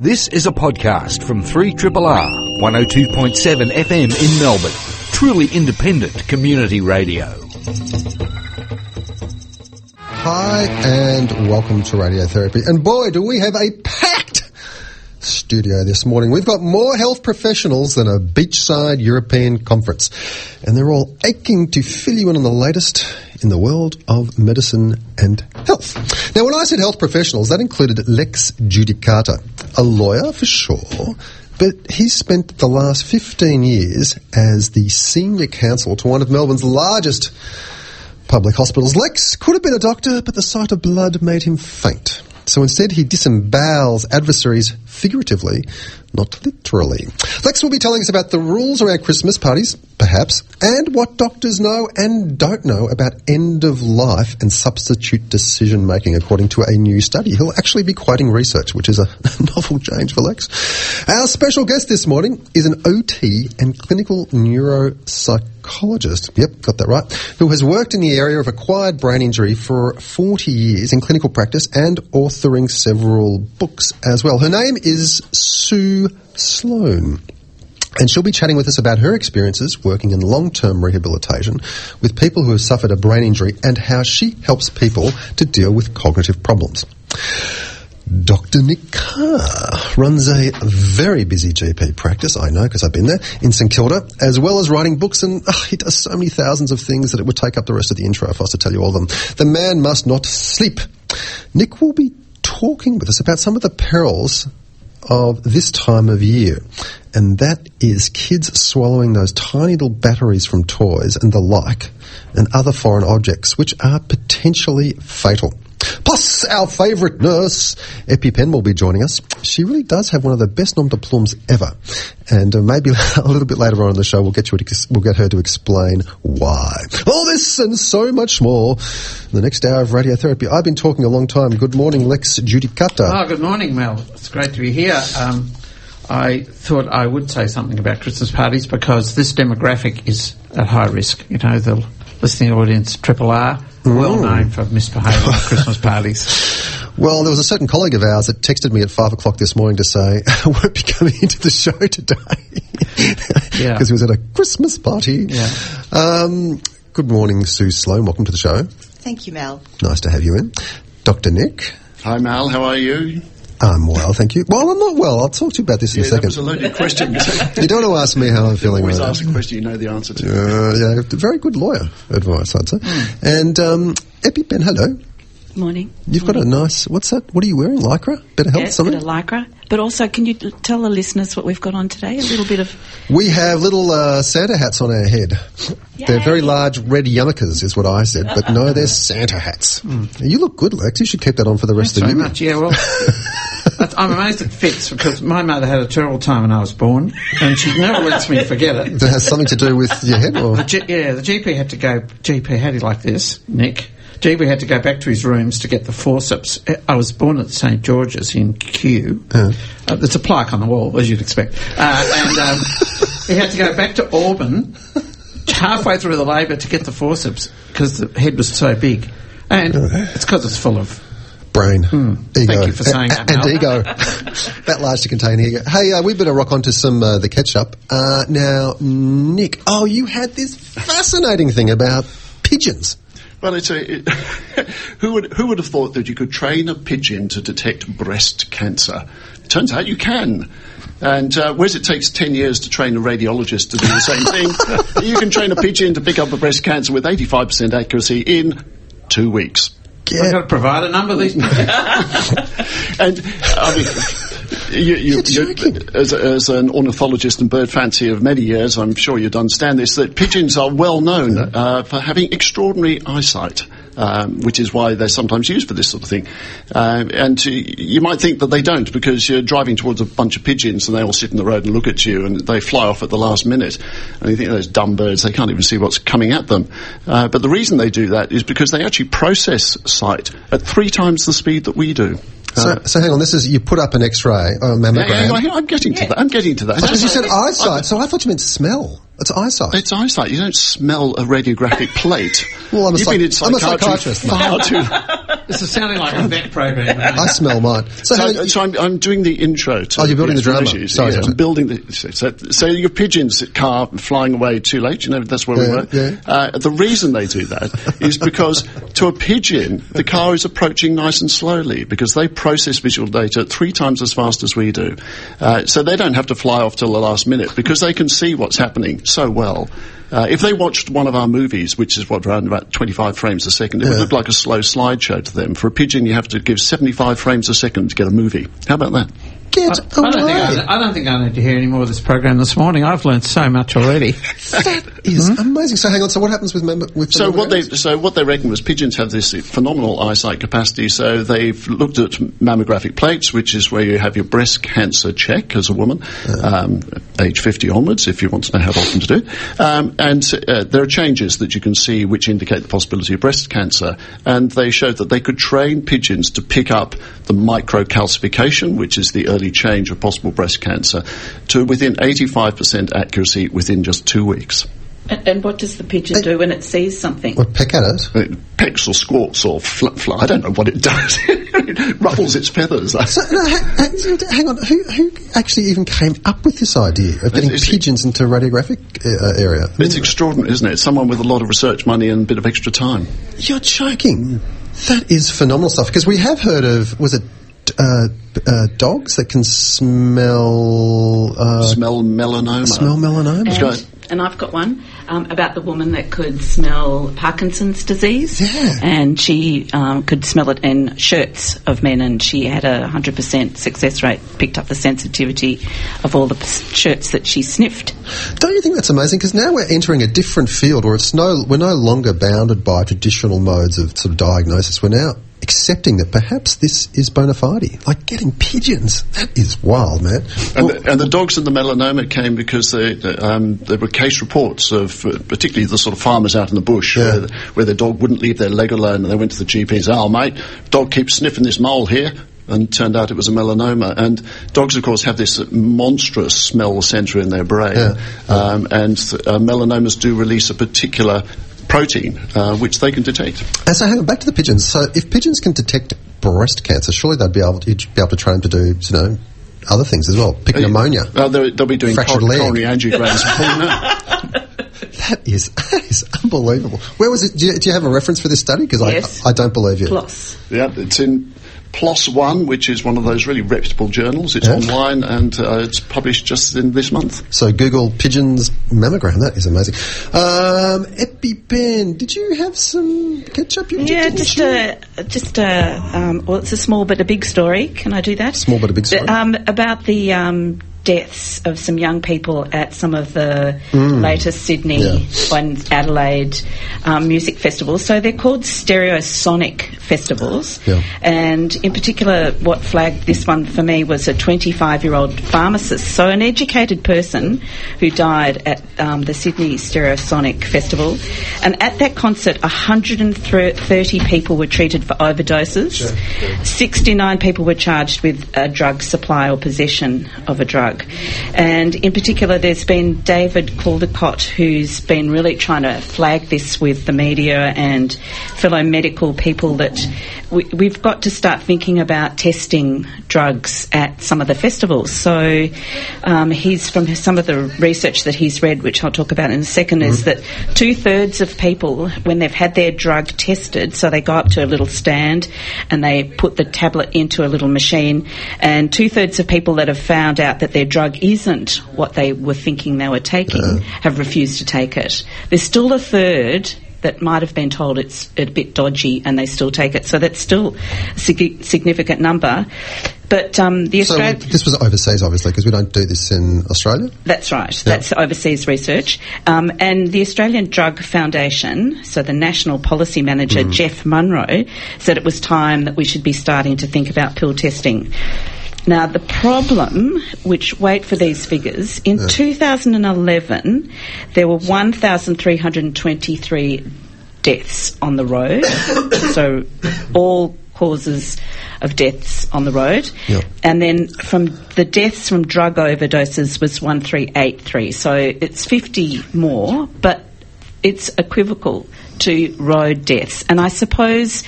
This is a podcast from 3RRR 102.7 FM in Melbourne. Truly independent community radio. Hi and welcome to Radiotherapy. And boy, do we have a packed studio this morning. We've got more health professionals than a beachside European conference. And they're all aching to fill you in on the latest in the world of medicine and health. Now, when I said health professionals, that included Lex Judicata, a lawyer for sure, but he spent the last 15 years as the senior counsel to one of Melbourne's largest public hospitals. Lex could have been a doctor, but the sight of blood made him faint. So instead, he disembowels adversaries figuratively, not literally. Lex will be telling us about the rules around Christmas parties, perhaps, and what doctors know and don't know about end of life and substitute decision making, according to a new study. He'll actually be quoting research, which is a novel change for Lex. Our special guest this morning is an OT and clinical neuropsychologist. Yep, got that right. Who has worked in the area of acquired brain injury for 40 years in clinical practice and authoring several books as well. Her name is Sue Sloan. And she'll be chatting with us about her experiences working in long term rehabilitation with people who have suffered a brain injury and how she helps people to deal with cognitive problems. Dr. Nick Carr runs a very busy GP practice, I know because I've been there, in St Kilda, as well as writing books and oh, he does so many thousands of things that it would take up the rest of the intro if I was to tell you all of them. The man must not sleep. Nick will be talking with us about some of the perils of this time of year, and that is kids swallowing those tiny little batteries from toys and the like, and other foreign objects, which are potentially fatal. Plus, our favourite nurse, EpiPen, will be joining us. She really does have one of the best nom de plumes ever. And uh, maybe a little bit later on in the show, we'll get, you to, we'll get her to explain why. All this and so much more in the next hour of radiotherapy. I've been talking a long time. Good morning, Lex Judicata. Oh, good morning, Mel. It's great to be here. Um, I thought I would say something about Christmas parties because this demographic is at high risk. You know, the listening audience, Triple R, well known for misbehaving at Christmas parties. Well, there was a certain colleague of ours that texted me at five o'clock this morning to say, I won't be coming into the show today. Yeah. Because he was at a Christmas party. Yeah. Um, good morning, Sue Sloan. Welcome to the show. Thank you, Mel. Nice to have you in. Dr. Nick. Hi, Mal. How are you? I'm well, thank you. Well, I'm not well. I'll talk to you about this in Yeah, a that second. was a loaded question. You don't want to ask me how I'm feeling Always right ask now. a question you know the answer to. Uh, yeah, very good lawyer advice, I'd say. Hmm. And um, EpiPen, hello. Morning. You've got a nice. What's that? What are you wearing? Lycra? Better help Yes, something. bit of lycra. But also, can you tell the listeners what we've got on today? A little bit of. We have little uh, Santa hats on our head. They're very large red yarmulkes, is what I said, but no, they're Santa hats. You look good, Lex. You should keep that on for the rest. Thanks of very the year. much. Yeah, well, I'm amazed it fits because my mother had a terrible time when I was born, and she never lets me forget it. That has something to do with your head, or The G- yeah, the GP had to go. GP had it like this, Nick. GP had to go back to his rooms to get the forceps. I was born at St George's in Kew. Uh, there's a plaque on the wall, as you'd expect. Uh, and um, he had to go back to Auburn halfway through the labour to get the forceps because the head was so big. And it's because it's full of brain, ego. Hmm. Thank you for saying A- that, And ego. that large to contain ego. Hey, uh, we better rock on to some uh, the ketchup. Uh, now, Nick. Oh, you had this fascinating thing about pigeons. Well, it's a. It, who would who would have thought that you could train a pigeon to detect breast cancer? It turns out you can. And uh, whereas it takes 10 years to train a radiologist to do the same thing, you can train a pigeon to pick up a breast cancer with 85% accuracy in two weeks. I've got to provide a number of these. And I mean, you, you, you, as, as an ornithologist and bird fancier of many years, I'm sure you'd understand this, that pigeons are well known uh, for having extraordinary eyesight. Um, which is why they're sometimes used for this sort of thing. Uh, and uh, you might think that they don't because you're driving towards a bunch of pigeons and they all sit in the road and look at you and they fly off at the last minute. And you think those dumb birds, they can't even see what's coming at them. Uh, but the reason they do that is because they actually process sight at three times the speed that we do. So, so hang on. This is you put up an X-ray or a mammogram. Yeah, yeah, yeah, I'm getting to that. I'm getting to that. Because you said eyesight, so I thought you meant smell. It's eyesight. It's eyesight. You don't smell a radiographic plate. Well, I'm a You've psych- been in I'm a psychiatry psychiatrist, far too. This is sounding like a vet program. I smell mine. So, So, how- so I'm, I'm doing the intro to Oh, you're building the drama. issues. Sorry, Yeah. I'm building the. So, so your pigeons car flying away too late. You know that's where we were. yeah. Uh, the reason they do that is because to a pigeon, the car is approaching nice and slowly because they process visual data three times as fast as we do. Uh, so they don't have to fly off till the last minute because they can see what's happening so well. Uh, if they watched one of our movies, which is what around about 25 frames a second, it would look like a slow slideshow to them. For a pigeon, you have to give 75 frames a second to get a movie. How about that? Get I, I, don't think. I, I don't think I need to hear any more of this program this morning. I've learned so much already. That is amazing. So hang on. So what happens with mem- with So what they so what they reckon was pigeons have this phenomenal eyesight capacity. So they've looked at mammographic plates, which is where you have your breast cancer check as a woman, um, age 50 onwards, if you want to know how often to do it. Um, and uh, there are changes that you can see which indicate the possibility of breast cancer. And they showed that they could train pigeons to pick up the microcalcification, which is the early change of possible breast cancer, to within 85% accuracy within just two weeks. And, and what does the pigeon do when it sees something? What peck at it? It pecks or squawks or fl- fl- I don't know what it does. it ruffles its feathers. So, no, ha- ha- hang on. Who, who actually even came up with this idea of getting It's- pigeons into radiographic uh, area? I mean, It's extraordinary, isn't it? Someone with a lot of research money and a bit of extra time. You're joking. That is phenomenal stuff. Because we have heard of was it uh, uh, dogs that can smell uh, Smell melanoma. smell melanoma? go. And, and I've got one um, about the woman that could smell Parkinson's disease. Yeah. And she um, could smell it in shirts of men, and she had a 100% success rate, picked up the sensitivity of all the p- shirts that she sniffed. Don't you think that's amazing? Because now we're entering a different field, where it's no we're no longer bounded by traditional modes of sort of diagnosis. We're now accepting that perhaps this is bona fide. Like getting pigeons. That is wild, man. And, Well, the, and the dogs and the melanoma came because they, the, um, there were case reports of uh, particularly the sort of farmers out in the bush Yeah. where, where their dog wouldn't leave their leg alone and they went to the GP and said, oh mate, dog keeps sniffing this mole here. And turned out it was a melanoma. And dogs, of course, have this monstrous smell centre in their brain. Yeah. Um, and uh, melanomas do release a particular protein uh, which they can detect. And so, hang on, back to the pigeons. So, if pigeons can detect breast cancer, surely they'd be able to, you'd be able to train them to do, you know, other things as well. Pick pneumonia. Uh, they'll, they'll be doing Fractured cor- coronary angiograms. and pulling. That is that is unbelievable. Where was it? Do you, do you have a reference for this study? Because Yes. I, I don't believe you. Plus. Yeah, it's in PLOS One, which is one of those really reputable journals. It's Yeah. online and uh, it's published just in this month. So Google pigeons mammogram. That is amazing. Um, EpiPen. Did you have some ketchup? You Yeah, just you? a just a um, well, it's a small but a big story. Can I do that? Small but a big story. Um, about the um, deaths of some young people at some of the latest Sydney Mm. Yeah. and Adelaide um, music festivals. So they're called Stereosonic festivals, Yeah. and in particular, what flagged this one for me was a 25-year-old pharmacist, so an educated person who died at um, the Sydney Stereosonic Festival, and at that concert, 130 people were treated for overdoses. 69 people were charged with a drug supply or possession of a drug. And in particular, there's been David Caldicott who's been really trying to flag this with the media and fellow medical people that we, we've got to start thinking about testing drugs at some of the festivals. So um, he's from some of the research that he's read, which I'll talk about in a 2nd is that two thirds of people, when they've had their drug tested, so they go up to a little stand and they put the tablet into a little machine, and two thirds of people that have found out that their drug isn't what they were thinking they were taking have refused to take it. There's still a third that might have been told it's a bit dodgy and they still take it. So that's still a sig- significant number. But um, the so Australian... this was overseas, obviously, because we don't do this in Australia. That's right. That's overseas research. Um, and the Australian Drug Foundation, so the national policy manager, Geoff Munro, said it was time that we should be starting to think about pill testing. Now, the problem, which wait for these figures, in 2011, there were 1,323 deaths on the road. so, all causes of deaths on the road. Yep. And then from the deaths from drug overdoses was 1383. So it's 50 more, but it's equivocal to road deaths. And I suppose,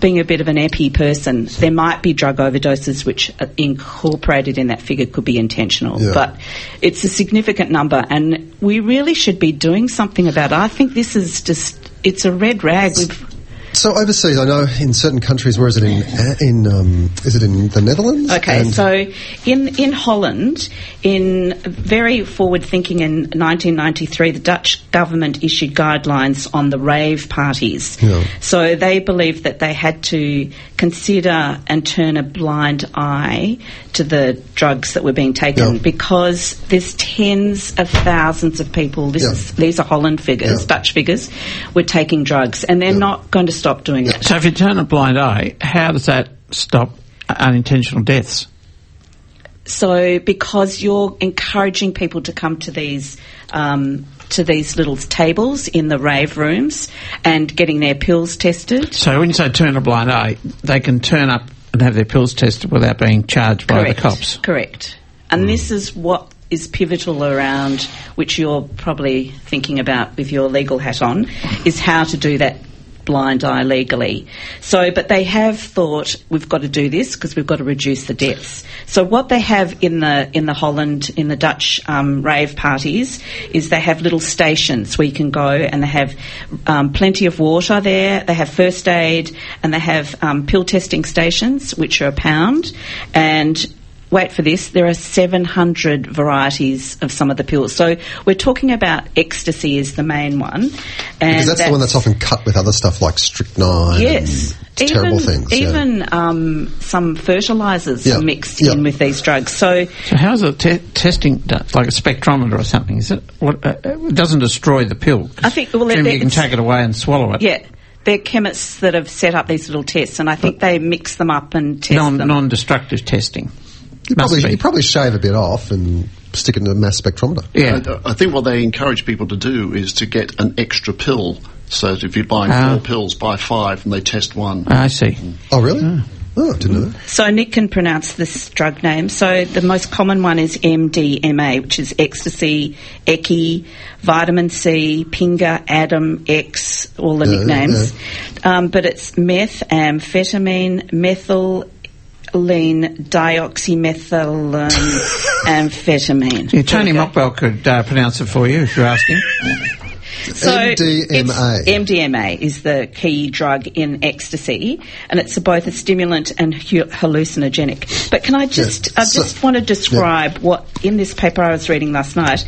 being a bit of an epi person, there might be drug overdoses which are incorporated in that figure could be intentional. Yeah. But it's a significant number, and we really should be doing something about it. I think this is just, it's a red rag. We've, So overseas, I know in certain countries, where is it in? In um, is it in the Netherlands? Okay, And- so in in Holland, in very forward thinking in 1993, the Dutch government issued guidelines on the rave parties. Yeah. So they believed that they had to consider and turn a blind eye to the drugs that were being taken Yeah. because there's tens of thousands of people. This Yeah. is these are Holland figures. Dutch figures, were taking drugs, and they're not going to stop doing it. So if you turn a blind eye, how does that stop unintentional deaths? So, because you're encouraging people to come to these um, to these little tables in the rave rooms and getting their pills tested. So when you say turn a blind eye, they can turn up and have their pills tested without being charged by the cops. Correct. And this is what is pivotal around, which you're probably thinking about with your legal hat on, is how to do that blind eye legally. So, but they have thought we've got to do this because we've got to reduce the deaths. So, what they have in the in the Holland in the Dutch um, rave parties is they have little stations where you can go and they have um, plenty of water there. They have first aid and they have um, pill testing stations which are a pound and wait for this, there are 700 varieties of some of the pills. So we're talking about ecstasy is the main one. And because that's, the one that's often cut with other stuff like strychnine. Yes. and terrible even, things. yeah. Even um, some fertilisers Yeah, are mixed yeah. in with these drugs. So So how's the te- testing done? Like a spectrometer or something? Is it? What, uh, it doesn't destroy the pill. I think- well, presumably it- you can take it away and swallow it. yeah, they're chemists that have set up these little tests, and I think they mix them up and test Non, them. non-destructive testing. You Must probably, be. you probably shave a bit off and stick it in a mass spectrometer. Yeah. I, I think what they encourage people to do is to get an extra pill. So that if you're buying Ah. four pills, buy five, and they test one. I see. Oh, really? Oh, I didn't know that. So Nick can pronounce this drug name. So the most common one is MDMA, which is ecstasy, Eki, vitamin C, Pinga, Adam, X, all the Yeah, nicknames. Um, but it's methamphetamine, methyl. Dioxymethylene amphetamine. Yeah, Tony There. Mokbel could uh, pronounce it for you if you're asking. So MDMA. MDMA is the key drug in ecstasy, and it's both a stimulant and hu- hallucinogenic. But can I just, Yeah. I So- just want to describe what in this paper I was reading last night,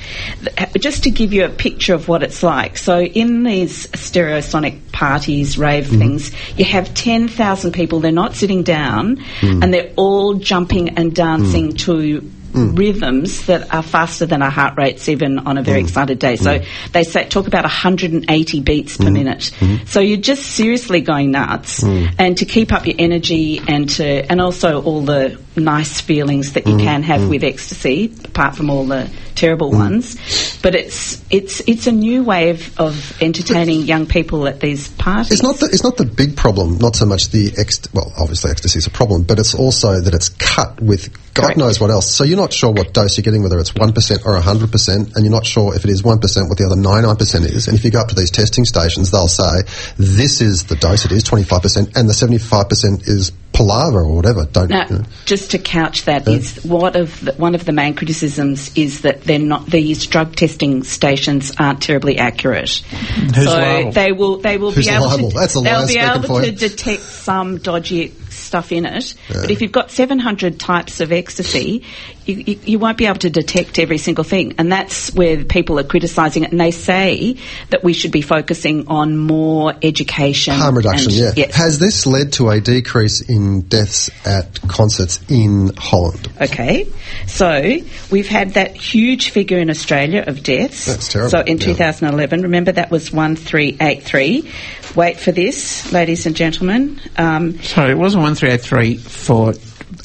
just to give you a picture of what it's like. So in these stereosonic parties, rave Mm-hmm. things, you have ten thousand people. They're not sitting down, Mm. and they're all jumping and dancing to Mm. rhythms that are faster than our heart rates even on a very mm. excited day. So mm. they say, talk about 180 beats per minute. Mm-hmm. So you're just seriously going nuts. And to keep up your energy and to, and also all the nice feelings that you mm-hmm. can have mm-hmm. with ecstasy, apart from all the terrible mm-hmm. ones. But it's, it's, it's a new way of, of entertaining young people at these parties. It's not the it's not the big problem. Not so much the ex. Well, obviously ecstasy is a problem, but it's also that it's cut with God Correct. knows what else. So you're not sure what dose you're getting, whether it's one percent or hundred percent, and you're not sure if it is one percent what the other ninety nine percent is. And if you go up to these testing stations, they'll say this is the dose. It is twenty five percent, and the seventy five percent is palaver or whatever. Don't. You know. just to couch that is what of the, one of the main criticisms is that they're not these drug testing stations aren't terribly accurate. Who's so liable? they will they will Who's be able liable? to That's the they'll be able to detect some dodgy stuff in it. But if you've got 700 types of ecstasy, you, you, you won't be able to detect every single thing. And that's where people are criticising it. And they say that we should be focusing on more education. Harm reduction, and- yeah. Yes. Has this led to a decrease in deaths at concerts in Holland? Okay, so we've had that huge figure in Australia of deaths. That's terrible, So in yeah. 2011, remember that was 1383. Wait for this, ladies and gentlemen. Um, Sorry, it wasn't 1383 for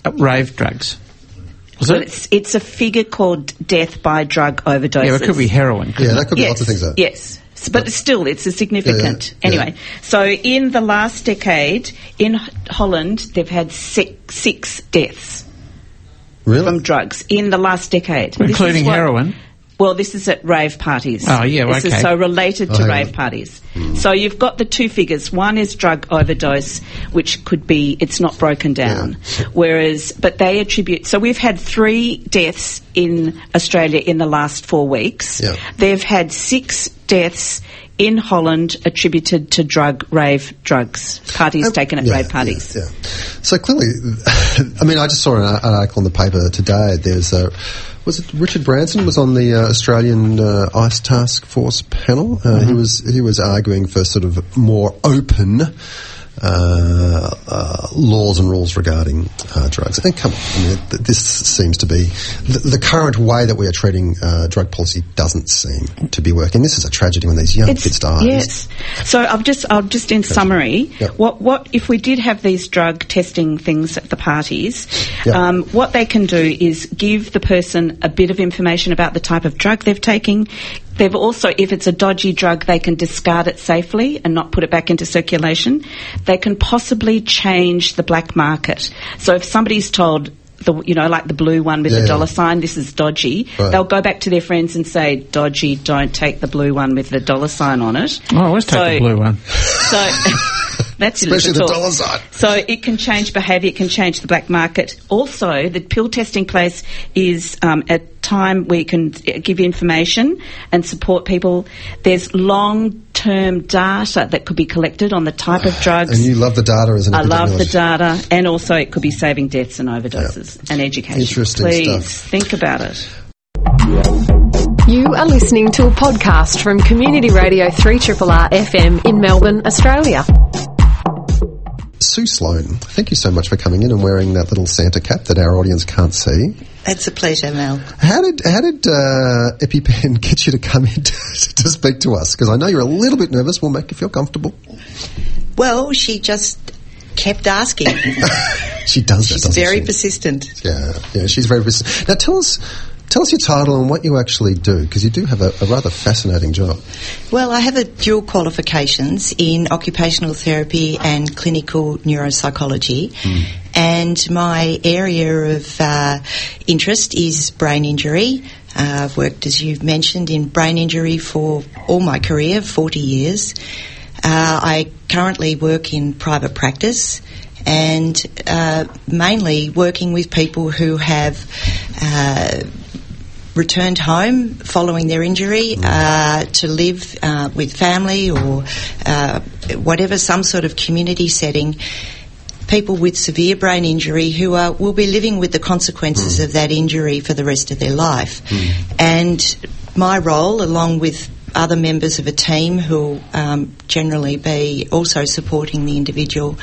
uh, rave drugs. Was well, it? it's, it's a figure called death by drug overdose. Yeah, it could be heroin. Yeah, couldn't that could be yes, lots of things. There. Yes. But still, it's a significant. Yeah, yeah, Anyway, so in the last decade, in Holland, they've had six, six deaths Really? from drugs in the last decade. This is Including what- heroin. Well, this is at rave parties. Oh, yeah, This is okay. so related to Oh, rave on. parties. So you've got the two figures. One is drug overdose, which could be, it's not broken down. Whereas, but they attribute, so we've had three deaths in Australia in the last four weeks. Yeah. They've had six deaths in Holland attributed to drug, rave drugs, parties Um, taken at yeah, rave parties. Yeah, yeah. So clearly, I mean, I just saw an, an article in the paper today. There's a. Was it Richard Branson was on the uh, Australian uh, Ice Task Force panel? Uh, Mm-hmm. He was he was arguing for sort of more open uh, uh, laws and rules regarding uh, drugs. And come on, I mean, th- this seems to be the, the current way that we are treating uh, drug policy doesn't seem to be working. This is a tragedy when these young kids die. Yes. So I've just, I'll just in summary, Yep. what, what if we did have these drug testing things at the parties? Yep. Um, what they can do is give the person a bit of information about the type of drug they're taking. They've also, if it's a dodgy drug, they can discard it safely and not put it back into circulation. They can possibly change the black market. So if somebody's told, the, you know, like the blue one with Yeah, the dollar sign, this is dodgy. Right. They'll go back to their friends and say, dodgy, don't take the blue one with the dollar sign on it. Oh, let's take the blue one. So that's Especially illicit the talk. dollar sign. So it can change behaviour, it can change the black market. Also, the pill testing place is um, a time where you can uh, give information and support people. There's long-term data that could be collected on the type of drugs. And you love the data as an I love the data, and also it could be saving deaths and overdoses and education. Interesting Please stuff. think about it. You are listening to a podcast from Community Radio 3RR FM in Melbourne, Australia. Sue Sloan, thank you so much for coming in and wearing that little Santa cap that our audience can't see. It's a pleasure, Mel. How did how did uh, EpiPen get you to come in to, to speak to us? Because I know you're a little bit nervous. We'll make you feel comfortable. Well, she just kept asking. She does She's doesn't very she? persistent. Yeah, yeah, she's very persistent. Now tell us, tell us your title and what you actually do, because you do have a, a rather fascinating job. Well, I have a dual qualifications in occupational therapy and clinical neuropsychology. And my area of uh, interest is brain injury. Uh, I've worked, as you've mentioned, in brain injury for all my career, 40 years. Uh, I currently work in private practice and uh, mainly working with people who have uh, returned home following their injury uh, to live uh, with family or uh, whatever, some sort of community setting. People with severe brain injury who are, will be living with the consequences of that injury for the rest of their life. And my role, along with other members of a team who um, generally be also supporting the individual,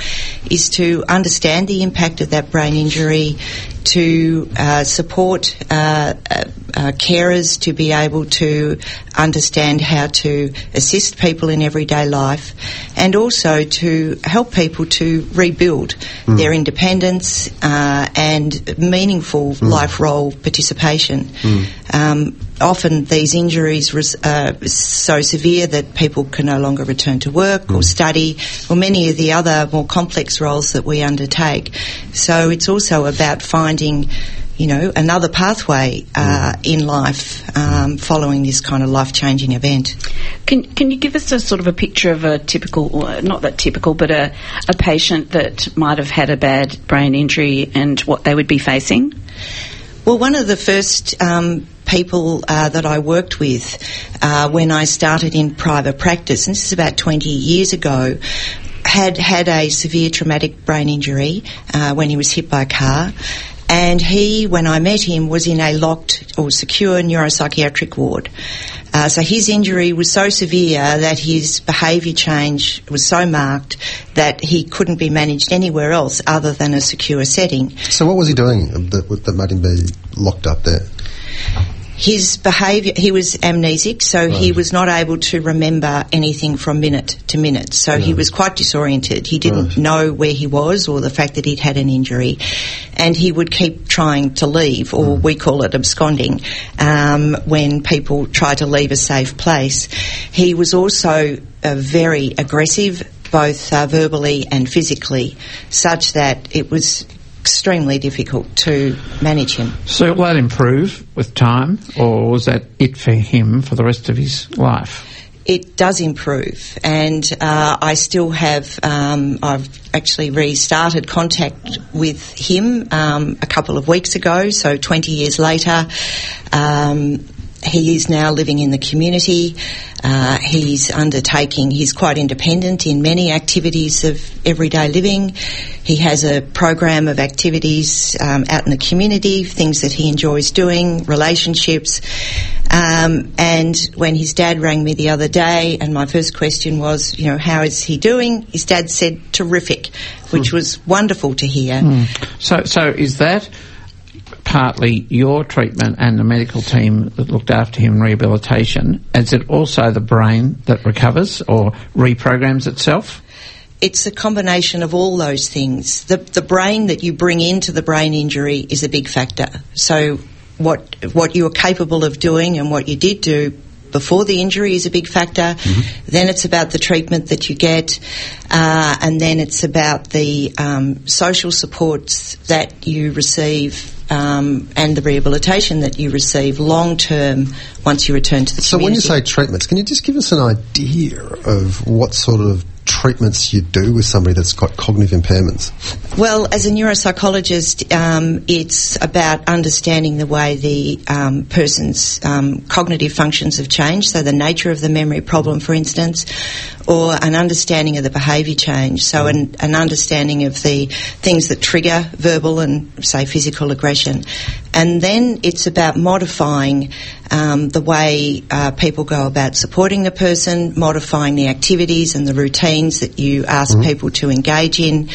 is to understand the impact of that brain injury, to uh, support uh, uh, uh, carers to be able to understand how to assist people in everyday life, and also to help people to rebuild their independence uh, and meaningful life role participation. Um, often these injuries res- uh, so severe that people can no longer return to work or study or many of the other more complex roles that we undertake. So it's also about finding you know, another pathway uh, in life um, following this kind of life-changing event. Can Can you give us a sort of a picture of a typical, or not that typical, but a a patient that might have had a bad brain injury and what they would be facing? Well, one of the first um, people uh, that I worked with uh, when I started in private practice, and this is about 20 years ago, had had a severe traumatic brain injury uh, when he was hit by a car. And he, when I met him, was in a locked or secure neuropsychiatric ward. Uh, so his injury was so severe that his behaviour change was so marked that he couldn't be managed anywhere else other than a secure setting. So what was he doing that, that made him be locked up there? His behaviour, he was amnesic, so he was not able to remember anything from minute to minute. So he was quite disoriented. He didn't Right. know where he was or the fact that he'd had an injury. And he would keep trying to leave, or we call it absconding, um, when people try to leave a safe place. He was also uh, very aggressive, both uh, verbally and physically, such that it was extremely difficult to manage him. So will that improve with time, or was that it for him for the rest of his life? It does improve, and uh, I still have. Um, I've actually restarted contact with him um, a couple of weeks ago, so 20 years later. Um, he is now living in the community. Uh, he's undertaking, he's quite independent in many activities of everyday living. He has a program of activities um, out in the community, things that he enjoys doing, relationships. Um, and when his dad rang me the other day, and my first question was, you know, how is he doing? His dad said, terrific, which was wonderful to hear. So, so is that partly your treatment and the medical team that looked after him in rehabilitation? Is it also the brain that recovers or reprograms itself? it's a combination of all those things. The the brain that you bring into the brain injury is a big factor. So what what you're capable of doing and what you did do before the injury is a big factor. Then it's about the treatment that you get, uh, and then it's about the um, social supports that you receive. Um, and the rehabilitation that you receive long term once you return to the So when you say treatments, can you just give us an idea of what sort of treatments you do with somebody that's got cognitive impairments? Well, as a neuropsychologist, um, it's about understanding the way the um, person's um, cognitive functions have changed, so the nature of the memory problem, for instance, or an understanding of the behaviour change, so an, an understanding of the things that trigger verbal and, say, physical aggression. And then it's about modifying um, the way uh, people go about supporting the person, modifying the activities and the routines that you ask people to engage in,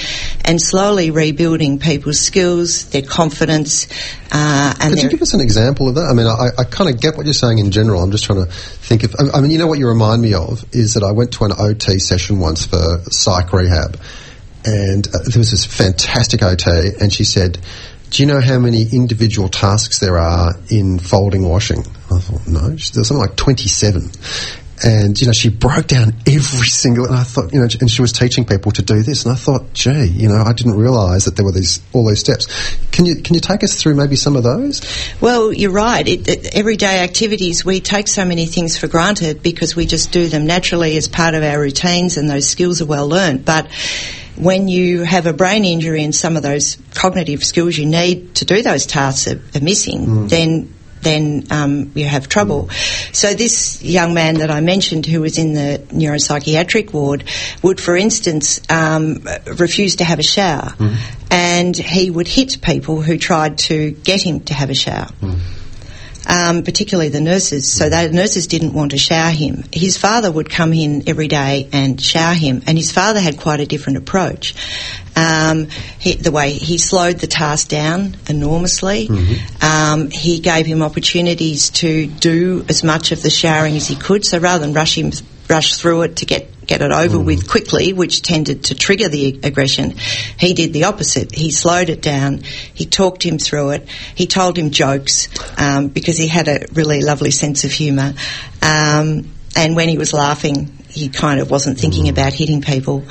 and slowly rebuilding people's skills, their confidence, uh, and Could you give us an example of that? I mean, I, I kind of get what you're saying in general. I'm just trying to think of. I mean, you know what you remind me of is that I went to an OT session once for psych rehab, and uh, there was this fantastic OT, and she said, "Do you know how many individual tasks there are in folding washing?" I thought, "No." She, there's something like 27. And you know, she broke down every single. And I thought, you know, and she was teaching people to do this. And I thought, gee, you know, I didn't realise that there were these all those steps. Can you can you take us through maybe some of those? Well, you're right. It, it, everyday activities, we take so many things for granted because we just do them naturally as part of our routines and those skills are well learned. But when you have a brain injury and some of those cognitive skills you need to do those tasks are, are missing, mm. then then um, you have trouble. So this young man that I mentioned, who was in the neuropsychiatric ward, would, for instance, um, refuse to have a shower, and he would hit people who tried to get him to have a shower um, particularly the nurses. So the nurses didn't want to shower him. His father would come in every day and shower him, and his father had quite a different approach. Um, he, the way he slowed the task down enormously. Um, he gave him opportunities to do as much of the showering as he could. So rather than rush him rush through it to get get it over with quickly, which tended to trigger the aggression. He did the opposite. He slowed it down. He talked him through it. He told him jokes um, because he had a really lovely sense of humour. Um, and when he was laughing, he kind of wasn't thinking about hitting people.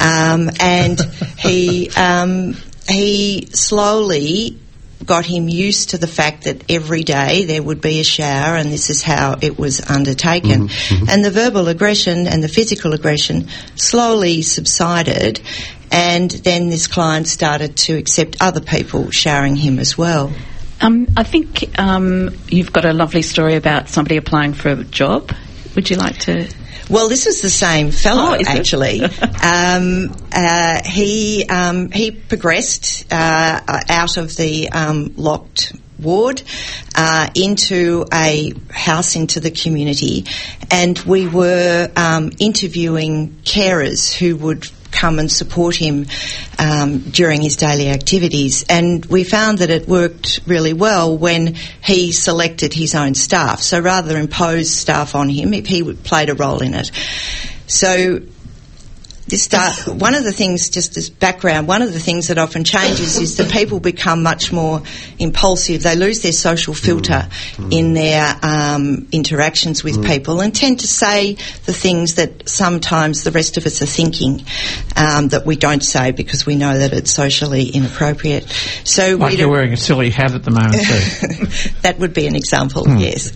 Um, and he um, he slowly got him used to the fact that every day there would be a shower and this is how it was undertaken. And the verbal aggression and the physical aggression slowly subsided and then this client started to accept other people showering him as well. Um, I think um, you've got a lovely story about somebody applying for a job. Would you like to? Well, this was the same fellow Oh, actually. um, uh, he um, he progressed uh, out of the um, locked ward uh, into a house into the community, and we were um, interviewing carers who would come and support him um, during his daily activities. And we found that it worked really well when he selected his own staff. So rather impose staff on him, if he played a role in it. So this start, one of the things, just as background, one of the things that often changes is that people become much more impulsive. They lose their social filter in their um, interactions with people and tend to say the things that sometimes the rest of us are thinking um, that we don't say because we know that it's socially inappropriate. So Like we you're wearing a silly hat at the moment, too. that would be an example, yes.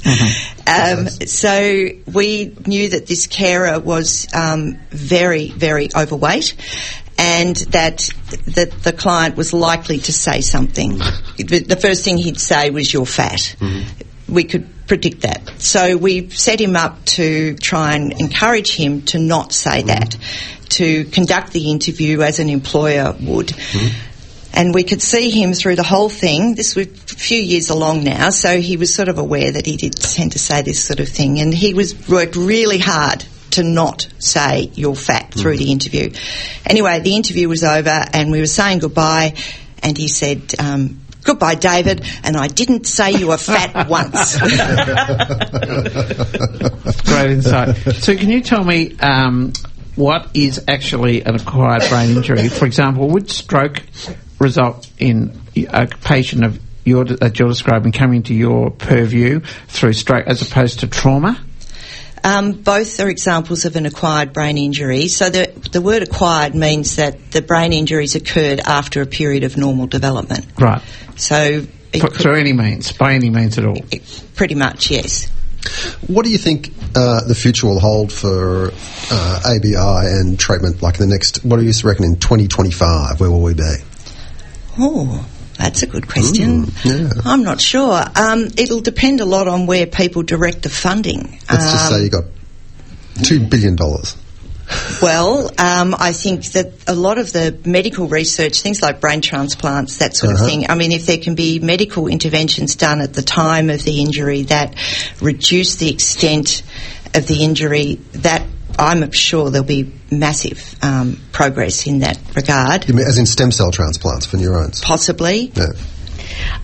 Um, so we knew that this carer was um, very, very overweight. And that that the client was likely to say something. The the first thing he'd say was, "You're fat." We could predict that. So we set him up to try and encourage him to not say that, to conduct the interview as an employer would and we could see him through the whole thing. This was a few years along now, so he was sort of aware that he did tend to say this sort of thing, and he was worked really hard to not say you're fat through the interview. Anyway, the interview was over, and we were saying goodbye, and he said. Um, Goodbye, David. And I didn't say you were fat once. Great insight. So, can you tell me um, what is actually an acquired brain injury? For example, would stroke result in a patient of your that you're describing coming to your purview through stroke as opposed to trauma? Um, both are examples of an acquired brain injury. So the, the word acquired means that the brain injuries occurred after a period of normal development. Right. So it could- Through any means, by any means at all. it- pretty much, yes. What do you think uh, the future will hold for uh, ABI and treatment? Like in the next, what do you reckon in 2025? Where will we be? Oh, that's a good question. yeah. I'm not sure. Um, it'll depend a lot on where people direct the funding. Let's just Um, say you got two billion dollars. Well, um, I think that a lot of the medical research, things like brain transplants, that sort Uh-huh. of thing, I mean, if there can be medical interventions done at the time of the injury that reduce the extent of the injury, that I'm sure there'll be massive um, progress in that regard. You mean as in stem cell transplants for neurons? Possibly. Yeah.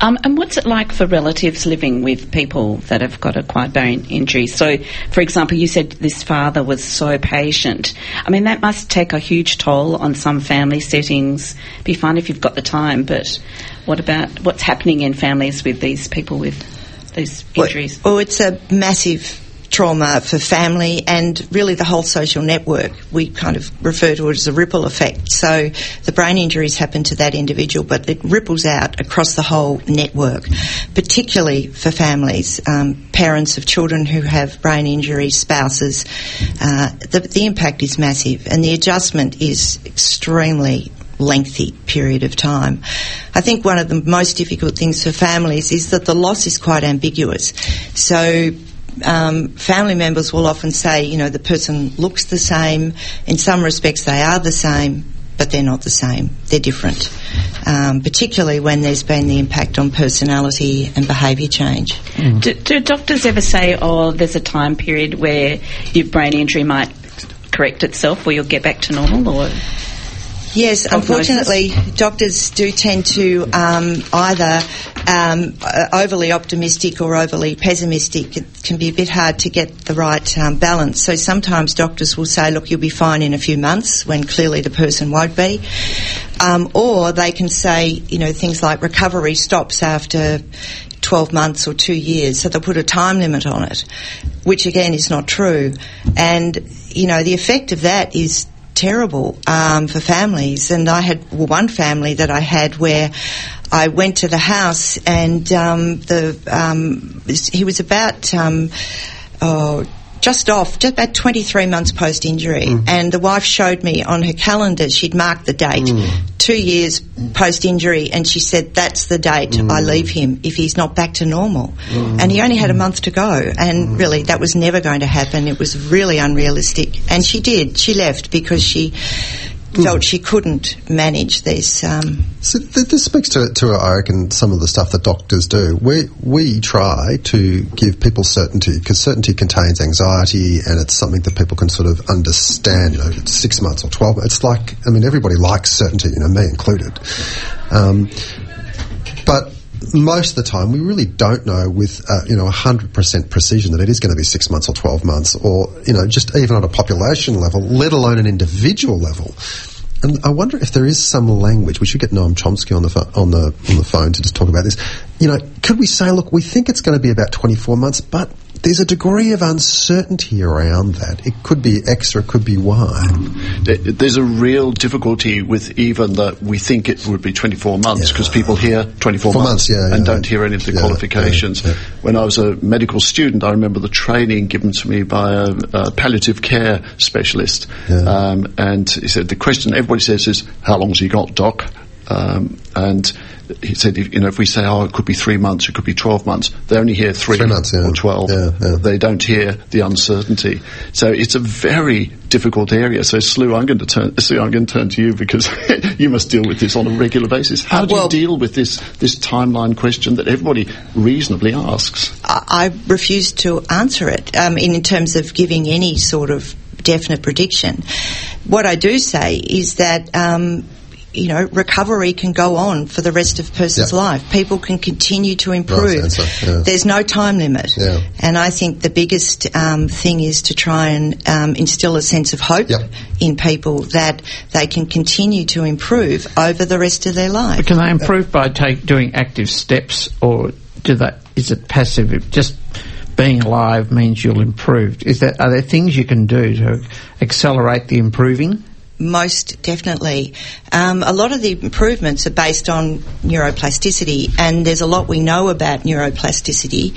Um, and what's it like for relatives living with people that have got acquired brain injury? So, for example, you said this father was so patient. I mean, that must take a huge toll on some family settings. Be fine if you've got the time, but what about what's happening in families with these people with these injuries? Well, it's a massive trauma for family and really the whole social network. We kind of refer to it as a ripple effect. So the brain injuries happen to that individual, but it ripples out across the whole network, particularly for families, um, parents of children who have brain injuries, spouses. Uh, the, the impact is massive and the adjustment is extremely lengthy period of time. I think one of the most difficult things for families is that the loss is quite ambiguous. So um, family members will often say, you know, the person looks the same. In some respects, they are the same, but they're not the same. They're different, um, particularly when there's been the impact on personality and behaviour change. Do, do doctors ever say, oh, there's a time period where your brain injury might correct itself or you'll get back to normal? Or Yes, Prognosis? unfortunately, doctors do tend to um, either um, uh, overly optimistic or overly pessimistic. It can be a bit hard to get the right um, balance. So sometimes doctors will say, look, you'll be fine in a few months, when clearly the person won't be. Um, or they can say, you know, things like recovery stops after 12 months or two years, so they'll put a time limit on it, which again is not true. And, you know, the effect of that is terrible um, for families. And I had well, one family that I had where I went to the house and um, the um, he was about um, oh, just off, just about 23 months post injury. Mm. And the wife showed me on her calendar, she'd marked the date, mm. two years post injury, and she said, That's the date mm. I leave him if he's not back to normal. And he only had a month to go. And really, that was never going to happen. It was really unrealistic. And she did. She left because she felt she couldn't manage this. Um, So th- this speaks to, to, I reckon, some of the stuff that doctors do. We, we try to give people certainty because certainty contains anxiety and it's something that people can sort of understand. You know, it's six months or 12 It's like, I mean, everybody likes certainty, you know, me included. Um, but most of the time we really don't know with uh, you know 100% precision that it is going to be six months or 12 months or you know just even on a population level let alone an individual level and I wonder if there is some language. We should get Noam Chomsky on the pho- on the on the phone to just talk about this. You know, could we say, look, we think it's going to be about 24 months, but there's a degree of uncertainty around that. It could be X or it could be Y. There's a real difficulty with even that we think it would be 24 months Yeah. because people hear 24 Four months, months, yeah, and yeah. don't hear any of the Yeah, qualifications. yeah, yeah. When I was a medical student, I remember the training given to me by a, a palliative care specialist. Yeah. Um, and he said, the question everybody says is, how long's he got, doc? Um, and he said, if, you know, if we say, oh, it could be three months, it could be 12 months, they only hear three, Three months, yeah. or 12. Yeah, yeah. They don't hear the uncertainty. So it's a very difficult area. So Sue, I'm going to turn, Sue, I'm going to turn to you because you must deal with this on a regular basis. How do well- you deal with this, this timeline question that everybody reasonably asks? I I refuse to answer it um, in, in terms of giving any sort of definite prediction. What I do say is that. Um, you know, recovery can go on for the rest of a person's Yeah. life. People can continue to improve. answer, yeah. There's no time limit. Yeah. And I think the biggest um, thing is to try and um, instill a sense of hope Yep. in people that they can continue to improve over the rest of their life. Can they improve by take, doing active steps, or do that? Is it passive? Just being alive means you'll improve. Is that are there things you can do to accelerate the improving? Most definitely. Um, a lot of the improvements are based on neuroplasticity, and there's a lot we know about neuroplasticity,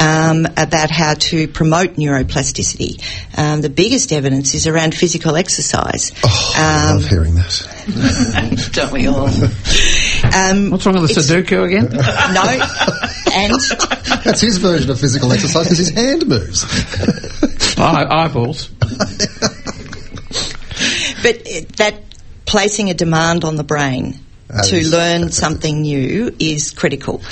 um, about how to promote neuroplasticity. Um, the biggest evidence is around physical exercise. Oh, I Um, love hearing that. don't we all? Um, What's wrong with the Sudoku again? No, and That's his version of physical exercise because his hand moves. Eye, eyeballs. But that placing a demand on the brain That to learn fantastic. something new is critical.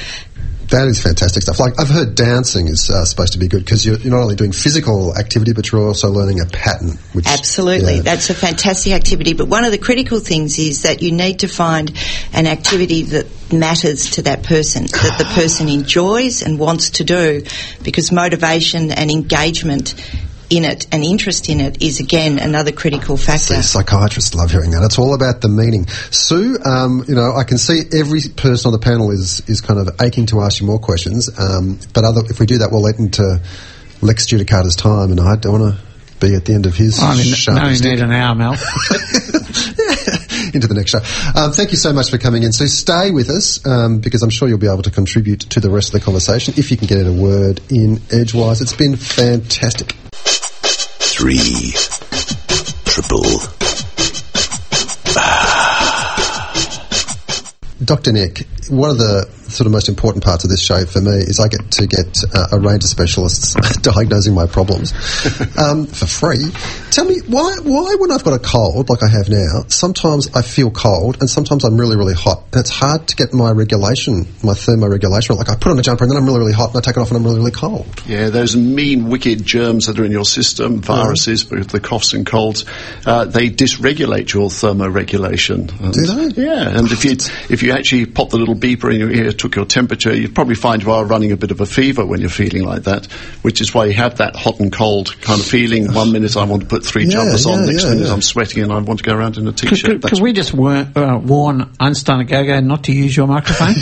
That is fantastic stuff. Like I've heard dancing is uh, supposed to be good because you're, you're not only doing physical activity, but you're also learning a pattern. Which Absolutely. yeah. That's a fantastic activity. But one of the critical things is that you need to find an activity that matters to that person, that the person enjoys and wants to do, because motivation and engagement in it and interest in it is again another critical factor. See, psychiatrists love hearing that. It's all about the meaning. Sue, um, you know, I can see every person on the panel is, is kind of aching to ask you more questions. Um, but other, if we do that, we'll let into Lex Judicata's time, and I don't want to be at the end of his I only, sharp no, you stick. need an hour, Mel. into the next show. Um, thank you so much for coming in. So stay with us um, because I'm sure you'll be able to contribute to the rest of the conversation if you can get in a word in edgewise. It's been fantastic. Three. Triple. Dr. Nick, one of the sort of most important parts of this show for me is I get to get uh, a range of specialists diagnosing my problems um, for free. Tell me why? Why when I've got a cold like I have now, sometimes I feel cold and sometimes I'm really really hot. And it's hard to get my regulation, my thermoregulation. Like I put on a jumper and then I'm really really hot and I take it off and I'm really really cold. Yeah, those mean, wicked germs that are in your system, viruses, with the coughs and colds, uh, they dysregulate your thermoregulation. And- Do they? Yeah, and if you if you actually pop the little beeper in your ear, took your temperature, you'd probably find you are running a bit of a fever when you're feeling like that, which is why you have that hot and cold kind of feeling. One minute I want to put three Yeah, jumpers on, yeah, next yeah, minute yeah. I'm sweating and I want to go around in a Could, t-shirt. could, That's could we just war, uh, warn Einstein Gogo not to use your microphone?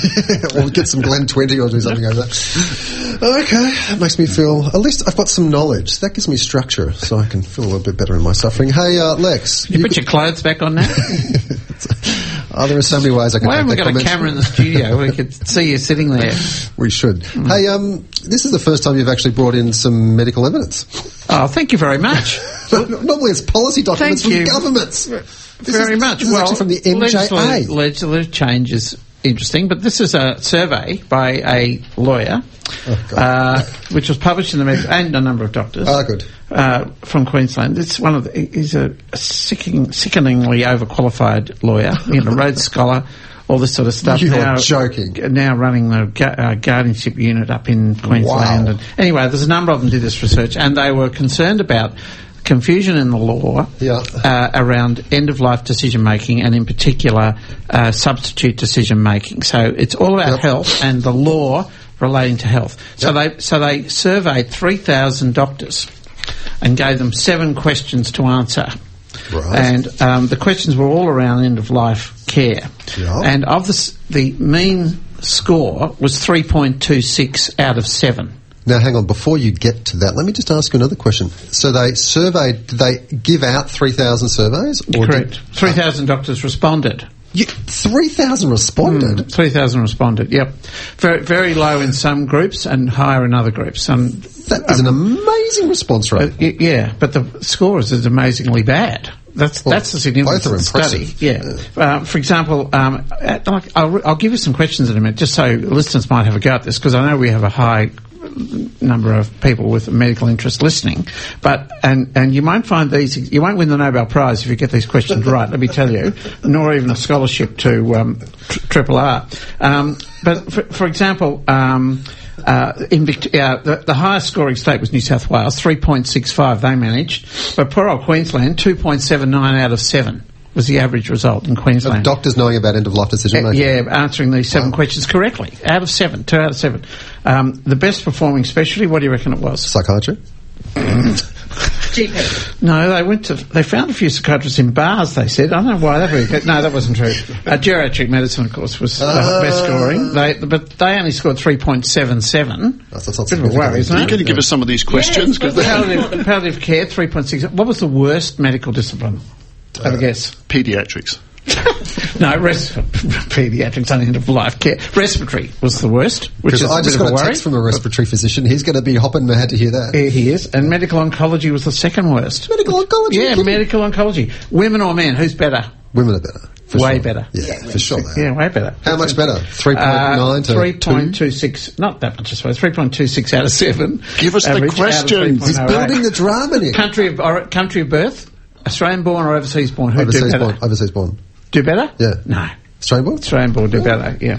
or get some Glen 20 or do something like that. Okay, that makes me feel, at least I've got some knowledge. That gives me structure so I can feel a little bit better in my suffering. Hey, uh, Lex, you put your clothes back on now? oh, there are so ways I can Why haven't we got a camera in the studio? We could see you sitting there. We should. Hmm. Hey, um, this is the first time you've actually brought in some medical evidence. Oh, thank you very much. Normally it's policy documents Thank from you. governments. This very is, much. This is actually from the MJA. legislative change is interesting, but this is a survey by a lawyer, Oh, uh, which was published in the Med- and a number of doctors. Ah, good. Uh, from Queensland. It's one of the, he's a sickening, sickeningly overqualified lawyer, you know, Rhodes Scholar, all this sort of stuff. You're now, joking. Now running the gu- uh, guardianship unit up in Queensland. Wow. And anyway, there's a number of them did this research, and they were concerned about confusion in the law Yeah. uh, around end of life decision making, and in particular uh, substitute decision making. So it's all about Yep. health and the law relating to health. So they so they surveyed three thousand doctors and gave them seven questions to answer. Right. And um, the questions were all around end of life care. Yeah. And of the the mean score was three point two six out of seven. Now, hang on. Before you get to that, let me just ask you another question. So they surveyed. Did they give out three thousand surveys? Or Correct. Did, Three thousand doctors responded. you, three thousand responded. Three thousand responded. Yep. Very very low in some groups and higher in other groups. Um, That is an amazing response rate. uh, yeah, but the scores is amazingly bad. That's Well, that's the significance both are of the study. impressive. Yeah. Uh, for example, um, uh, like, I'll, I'll give you some questions in a minute, just so listeners might have a go at this, because I know we have a high number of people with a medical interest listening. But and and you won't find these. You won't win the Nobel Prize if you get these questions right. Let me tell you, nor even a scholarship to um, tr- Triple R. Um, but for, for example. Um, uh, in Vict- uh, the, the highest scoring state was New South Wales, 3.65 they managed, but poor old Queensland, 2.79 out of 7 was the average result in Queensland. Doctors knowing about end of life decision Uh, making. yeah, answering these seven questions correctly. Out of seven, two out of seven. Um, the best performing specialty, what do you reckon it was? Psychiatry. GP. No, they went to, they found a few psychiatrists in bars, they said. I don't know why that really, no, that wasn't true. Uh, geriatric medicine, of course, was uh, best scoring. They, but they only scored 3.77. That's, that's not Bit of a worry, isn't Are you it? going to give us some of these questions? 'Cause they're Palliative, palliative care, 3.6. What was the worst medical discipline? Have a guess. paediatrics. No, res- paediatrics on end of life care. Respiratory was the worst, which is Because I a just bit got a a worry. text from a respiratory physician. He's going to be hopping mad to hear that. Here he is. And medical oncology was the second worst. Medical oncology. Yeah, kidding. medical oncology. Women or men, who's better? Women are better. For Way sure. better. Yeah, for sure. they. Yeah, way better. How much better? 3.9 Uh, to 3.26, not that much, I suppose. 3.26 out of 7. Give us the Average out questions. He's building the drama, Nick. Country of, or, country of birth? Australian born or overseas born? Who'd do Overseas better? born. Overseas born. Do better? Yeah. No. Australian born? Australian born do better, yeah.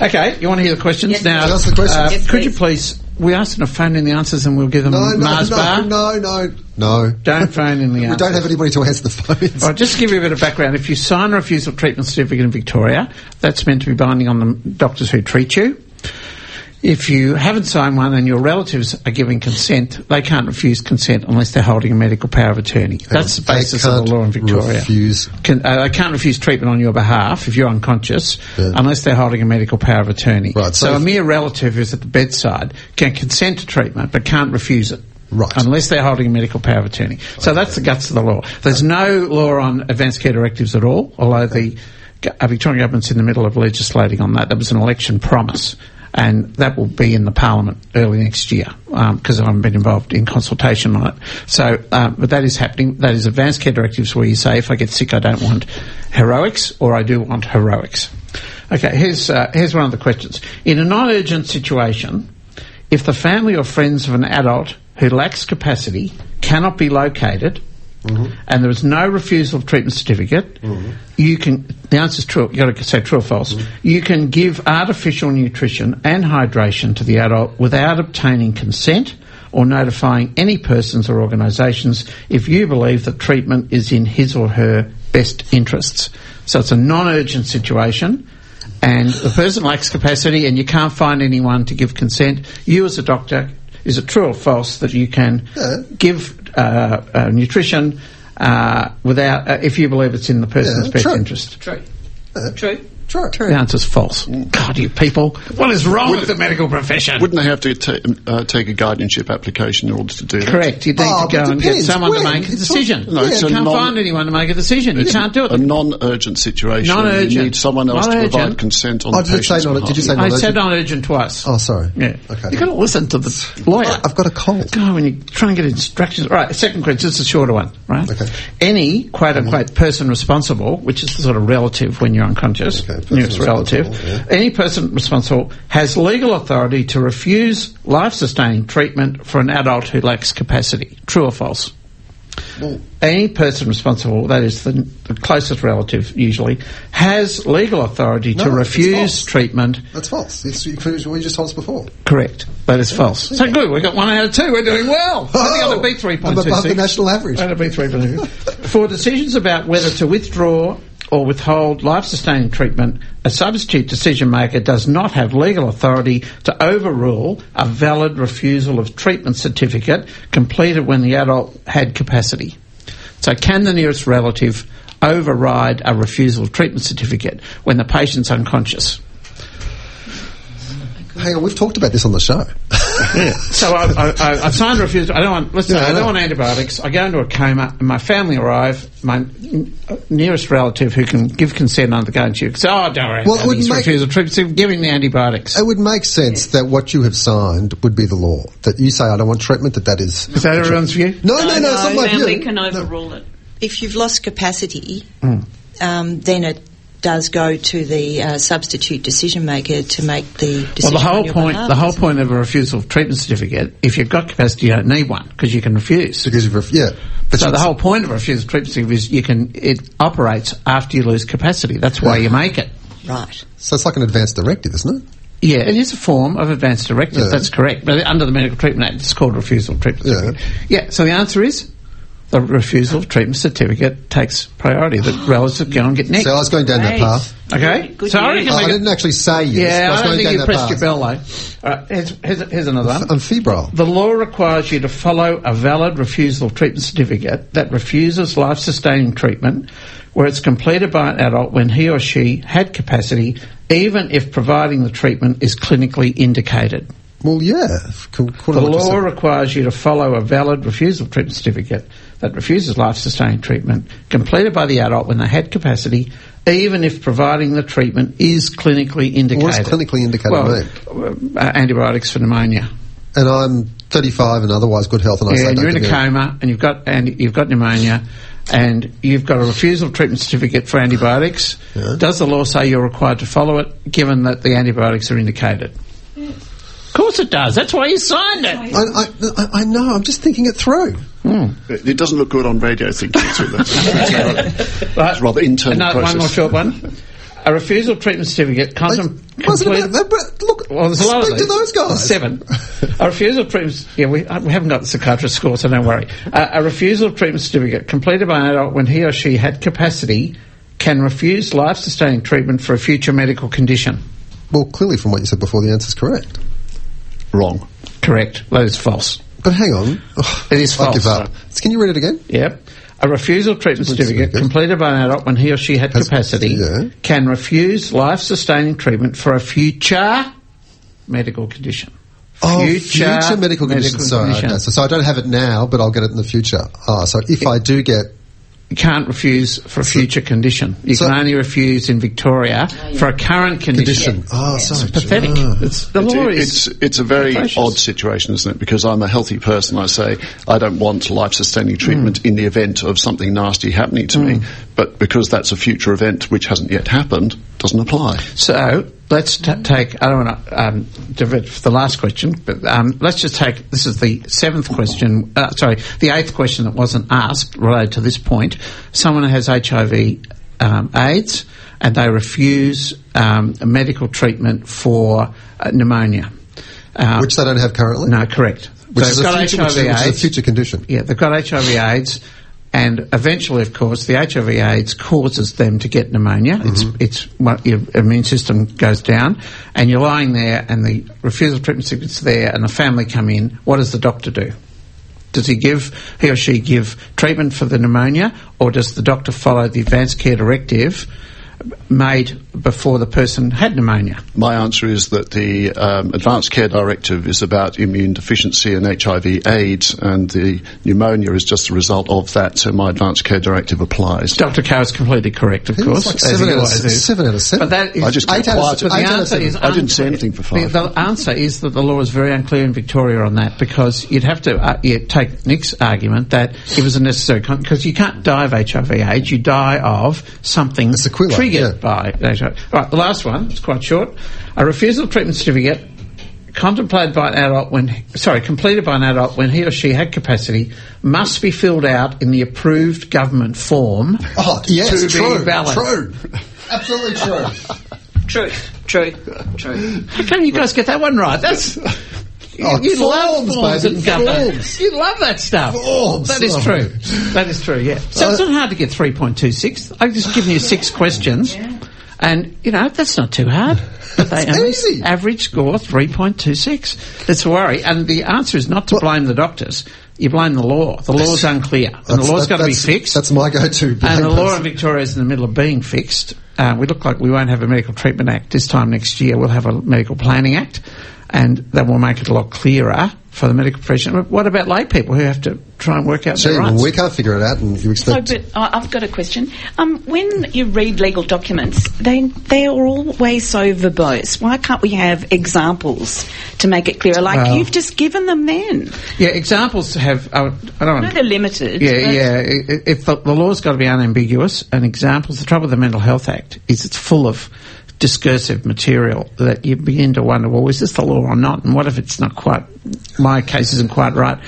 Okay, you want to hear the questions? Yes, now, please. Ask the questions. uh, Yes, could you please. please, we asked them to phone in the answers and we'll give them No, no, Mars no, bar. no, no, no. Don't phone in the We answers. don't have anybody to answer the phones. All right, just to give you a bit of background, if you sign a refusal treatment certificate in Victoria, that's meant to be binding on the doctors who treat you. If you haven't signed one and your relatives are giving consent, they can't refuse consent unless they're holding a medical power of attorney. That's the basis of the law in Victoria. refuse- Can, uh, they can't refuse treatment on your behalf if you're unconscious Yeah. unless they're holding a medical power of attorney. Right, so so a mere relative who's at the bedside can consent to treatment but can't refuse it. Right. Unless they're holding a medical power of attorney. So that's the guts of the law. There's no law on advanced care directives at all, although the uh, Victorian government's in the middle of legislating on that. That was an election promise. And that will be in the Parliament early next year because I haven't been involved in consultation on it. So, um, but that is happening. That is advanced care directives where you say, if I get sick, I don't want heroics, or I do want heroics. Okay, here's uh, here's one of the questions. In a non-urgent situation, if the family or friends of an adult who lacks capacity cannot be located Mm-hmm. and there is no refusal of treatment certificate, mm-hmm. you can, the answer is true, you've got to say true or false, mm-hmm. you can give artificial nutrition and hydration to the adult without obtaining consent or notifying any persons or organisations if you believe that treatment is in his or her best interests. So it's a non-urgent situation and the person lacks capacity and you can't find anyone to give consent, you as a doctor, is it true or false that you can Yeah. give uh, uh, nutrition uh, without, uh, if you believe it's in the person's Yeah, best true. interest? True. True. True. The answer's false. God, you people. What is wrong with the medical profession? Wouldn't they have to ta- uh, take a guardianship application in order to do that? Correct. You need Oh, to go and get someone When? to make a decision. No, it's you can't non- find anyone to make a decision. You can't do it. A non-urgent situation. Non-urgent. You need someone else to provide consent on Oh, the did it say non- behalf. did you say I non-urgent? I said non-urgent twice. Oh, sorry. Yeah. Okay. You've got to listen to the lawyer. I've got a cold. God, when you try and get instructions. Right, second question, just a shorter one, right? Okay. Any quote unquote person responsible, which is the sort of relative when you're unconscious, Okay, person nearest relative, responsible, any person responsible has legal authority to refuse life sustaining treatment for an adult who lacks capacity. True or false? Any person responsible, that is the, the closest relative usually, has legal authority No, to refuse treatment. That's false. It's, you just told us before. Correct. That is false. So good, we got one out of two. We're doing well. I think Oh, beat three I'm point above the national average. I'll beat three. For decisions about whether to withdraw or withhold life-sustaining treatment, a substitute decision maker does not have legal authority to overrule a valid refusal of treatment certificate completed when the adult had capacity. So can the nearest relative override a refusal of treatment certificate when the patient's unconscious? Hang on, we've talked about this on the show. So I, I, I, I signed a refusal. I don't want. Listen, Yeah, I I don't want antibiotics. I go into a coma, and my family arrive. My n- nearest relative who can give consent undergoing to says, "Oh, don't worry Well, it would make- refusal treatments. So Give him the antibiotics." It would make sense that what you have signed would be the law. That you say, I don't want treatment, that that is... Is that everyone's view? No, no, no, it's not my family view. can No. overrule it. If you've lost capacity, Hmm. um, then it does go to the uh, substitute decision maker to make the decision. Well, the on whole your point, behalf, the whole isn't it? point of a refusal of treatment certificate, if you've got capacity, you don't need one because you can refuse. Because you've, ref- yeah. But So the whole point of a refusal of treatment certificate is you can it operates after you lose capacity. That's why you make it. Right. So it's like an advance directive, isn't it? Yeah, it is a form of advance directive. Yeah. That's correct. But under the Medical Treatment Act, it's called refusal of treatment Yeah. certificate. Yeah. So the answer is the refusal of treatment certificate takes priority. The relatives go and get nicked. So I was going down that path. okay. Good so I news. reckon I, I didn't actually say yes. but Yeah, I was I don't going think down you pressed path. your bell though. All right, here's, here's, here's another one. I'm febrile. The law requires you to follow a valid refusal of treatment certificate that refuses life sustaining treatment where it's completed by an adult when he or she had capacity, even if providing the treatment is clinically indicated. Well, yeah. c- according The to what you law requires you to follow a valid refusal treatment certificate that refuses life sustaining treatment completed by the adult when they had capacity, even if providing the treatment is clinically indicated. What does clinically indicated well, uh, antibiotics for pneumonia. And I'm 35 and otherwise good health, and I Yeah, say and you're in a coma, and you've got and you've got pneumonia, and you've got a refusal of treatment certificate for antibiotics. Does the law say you're required to follow it, given that the antibiotics are indicated? Of course it does. That's why you signed it. I, I, I- I know. I'm just thinking it through. It, it doesn't look good on radio thinking through that. Right. It's rather internal Another, one more short one. A refusal of treatment certificate I, contem- wasn't complete- about, but look, Well, there's a lot speak of to those guys. Seven. a refusal of treatment. Yeah, we, uh, we haven't got the psychiatrist score, so don't worry. Uh, a refusal treatment certificate completed by an adult when he or she had capacity can refuse life-sustaining treatment for a future medical condition. Well, clearly from what you said before, the answer is correct. Wrong. Correct. That is false. But hang on. It is I give false. up. Can you read it again? Yep. A refusal treatment certificate completed by an adult when he or she had Has- capacity yeah. can refuse life-sustaining treatment for a future medical condition. Oh, future medical. Sorry, condition. okay. so, so I don't have it now, but I'll get it in the future. Ah, so if I do get can't refuse for a future condition. You so- can only refuse in Victoria oh, for a current condition. condition, oh, sorry, It's pathetic. Ah. It's, the law it- is. it's it's a very atrocious. odd situation, isn't it? Because I'm a healthy person. I say I don't want life-sustaining treatment hmm. in the event of something nasty happening to me. Hmm. But because that's a future event which hasn't yet happened, doesn't apply. So let's t- take. I don't want to um, divert for the last question, but um, let's just take. This is the seventh question. Uh, sorry, the eighth question that wasn't asked related to this point. Someone has HIV, um, AIDS, and they refuse um, medical treatment for uh, pneumonia. Uh, which they don't have currently, no, correct. which, So is they've a got future, which, HIV is- which is a AIDS. future condition. Yeah, they've got HIV AIDS, and eventually, of course, the HIV AIDS causes them to get pneumonia. Mm-hmm. It's it's what your immune system goes down, and you're lying there, and the refusal treatment certificate's there, and the family come in. What does the doctor do? Does he give he or she give treatment for the pneumonia, or does the doctor follow the advanced care directive made before the person had pneumonia? My answer is that the um, Advanced Care Directive is about immune deficiency and HIV/AIDS, and the pneumonia is just a result of that. So my Advanced Care Directive applies. Dr. Carr is completely correct, of course. was like seven out of always se- is. seven out of seven. But that is, I just kept Eight out of quiet. the eight out of answer seven. is I didn't say anything for five. The, the answer is that the law is very unclear in Victoria on that because you'd have to uh, yeah, take Nick's argument that it was a necessary because you can't die of HIV/AIDS, you die of something sequela, triggered yeah. by HIV. Right, the last one. It's quite short. A refusal of treatment certificate contemplated by an adult when sorry completed by an adult when he or she had capacity must be filled out in the approved government form Oh, yes, to true, be valid. true. Absolutely true. True, true, true. How come you guys get that one right? That's you, Oh, you love forms, forms baby, and government. forms. You love that stuff. Forms. That is true. That is true. Yeah. So it's Uh, not hard to get three point two six. I've just given you six questions, and you know that's not too hard. But they It's easy. average score three point two six. That's a worry, and the answer is not to blame the doctors. You blame the law. The law's unclear, and the law's that- got to be fixed. That's my go-to. And the law in Victoria is in the middle of being fixed. Uh, we look like we won't have a Medical Treatment Act this time next year. We'll have a Medical Planning Act, and that will make it a lot clearer for the medical profession. But What about lay people who have to try and work out Gee, their well, we can't figure it out, and you So, expect. but I- I've got a question. Um, when you read legal documents, they they are always so verbose. Why can't we have examples to make it clearer? Like Well- you've just given them then. yeah, examples have. Uh, I don't I know they're limited. Yeah, yeah. i- i- If the, the law's got to be unambiguous, and examples. The trouble with the Mental Health Act is it's full of discursive material that you begin to wonder, well, is this the law or not? And what if it's not quite? My case isn't quite right.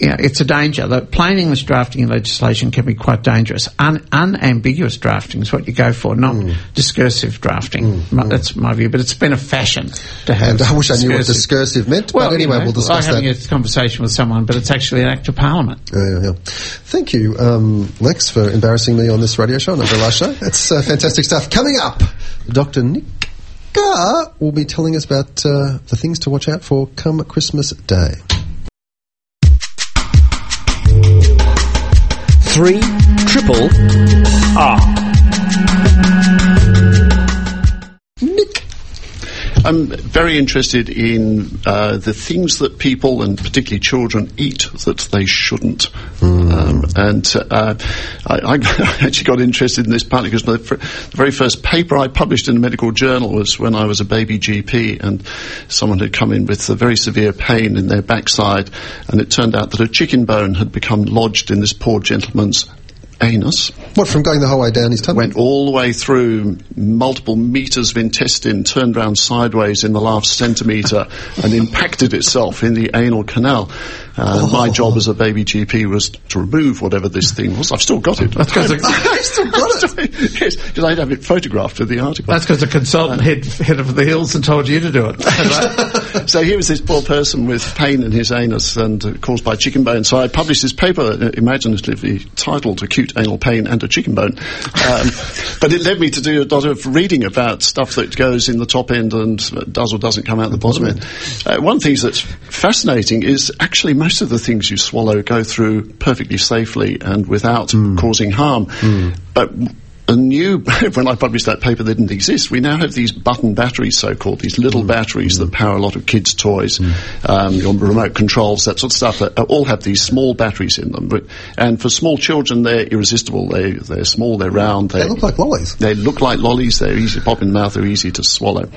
You know, it's a danger. The plain English drafting in legislation can be quite dangerous. Un- unambiguous drafting is what you go for, not Mm. discursive drafting. My- That's my view. But it's been a fashion to have. And I wish I knew what discursive- meant, Well, but anyway, you know, we'll discuss I'm that. having a conversation with someone, but it's actually an act of parliament. Yeah, yeah, yeah. Thank you, um, Lex, for embarrassing me on this radio show, not the last show. That's uh, fantastic stuff. Coming up, Dr. Nick Will be telling us about uh, the things to watch out for come Christmas Day. Three triple R. I'm very interested in uh, the things that people and particularly children eat that they shouldn't. Um, and uh, I, I actually got interested in this partly because the, fir- the very first paper I published in a medical journal was when I was a baby GP and someone had come in with a very severe pain in their backside and it turned out that a chicken bone had become lodged in this poor gentleman's anus What, from going the whole way down his tummy? went all the way through multiple meters of intestine, turned round sideways in the last centimetre, and impacted itself in the anal canal. Uh, My job as a baby GP was to remove whatever this thing was. I've still got it. That's 'cause it- I've still got it. yes, because I'd have it photographed for the article. That's because the consultant head, head of the hills and told you to do it. so here was this poor person with pain in his anus and uh, caused by chicken bone. So I published this paper, uh, imaginatively titled "Acute Anal Pain and a Chicken Bone," um, but it led me to do a lot of reading about stuff that goes in the top end and uh, does or doesn't come out the bottom end. Uh, one thing that's fascinating is actually most of the things you swallow go through perfectly safely and without hmm. causing harm, hmm. but a new, when I published that paper, they didn't exist. We now have these button batteries, so-called, these little hmm. batteries that power a lot of kids' toys, um, your remote controls, that sort of stuff, that all have these small batteries in them. But, and for small children, they're irresistible. They, they're small, they're round, They look like lollies. they look like lollies. They're easy to pop in the mouth. They're easy to swallow.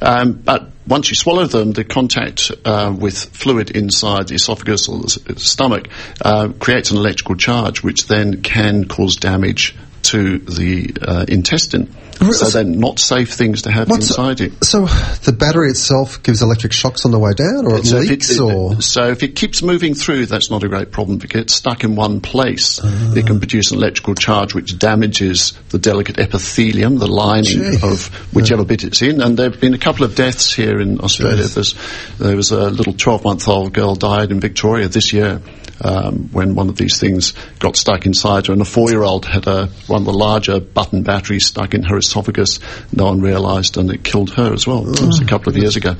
Um, but once you swallow them, the contact uh, with fluid inside the esophagus or the stomach uh, creates an electrical charge, which then can cause damage to the uh, intestine. So they're not safe things to have What's- inside you. So the battery itself gives electric shocks on the way down, or it So if, leaks, it, or so if it keeps moving through, that's not a great problem. If it gets stuck in one place, Ah. it can produce an electrical charge which damages the delicate epithelium, the lining of whichever bit it's in. And there have been a couple of deaths here in Australia. There's, there was a little 12-month-old girl died in Victoria this year. Um, when one of these things got stuck inside her, and a four-year-old had a, one of the larger button batteries stuck in her esophagus. No one realised, and it killed her as well. It was a couple of years ago.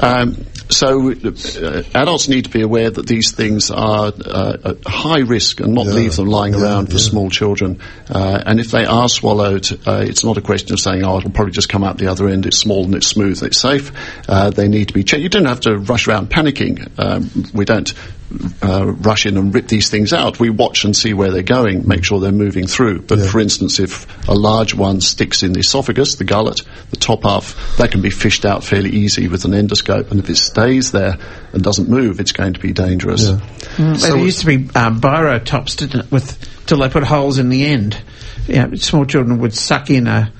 Um, so uh, adults need to be aware that these things are uh, at high risk and not Yeah. leave them lying Yeah, around for yeah. small children. Uh, and if they are swallowed, uh, it's not a question of saying, "Oh, it'll probably just come out the other end. It's small and it's smooth and it's safe." Uh, they need to be checked. You don't have to rush around panicking. Um, we don't uh, rush in and rip these things out. We watch and see where they're going, make sure they're moving through. But for instance, if a large one sticks in the esophagus, the gullet, the top half, that can be fished out fairly easy with an endoscope. And if it stays there and doesn't move, it's going to be dangerous. so there used to be um, biro tops, didn't it, with till they put holes in the end. Yeah, small children would suck in a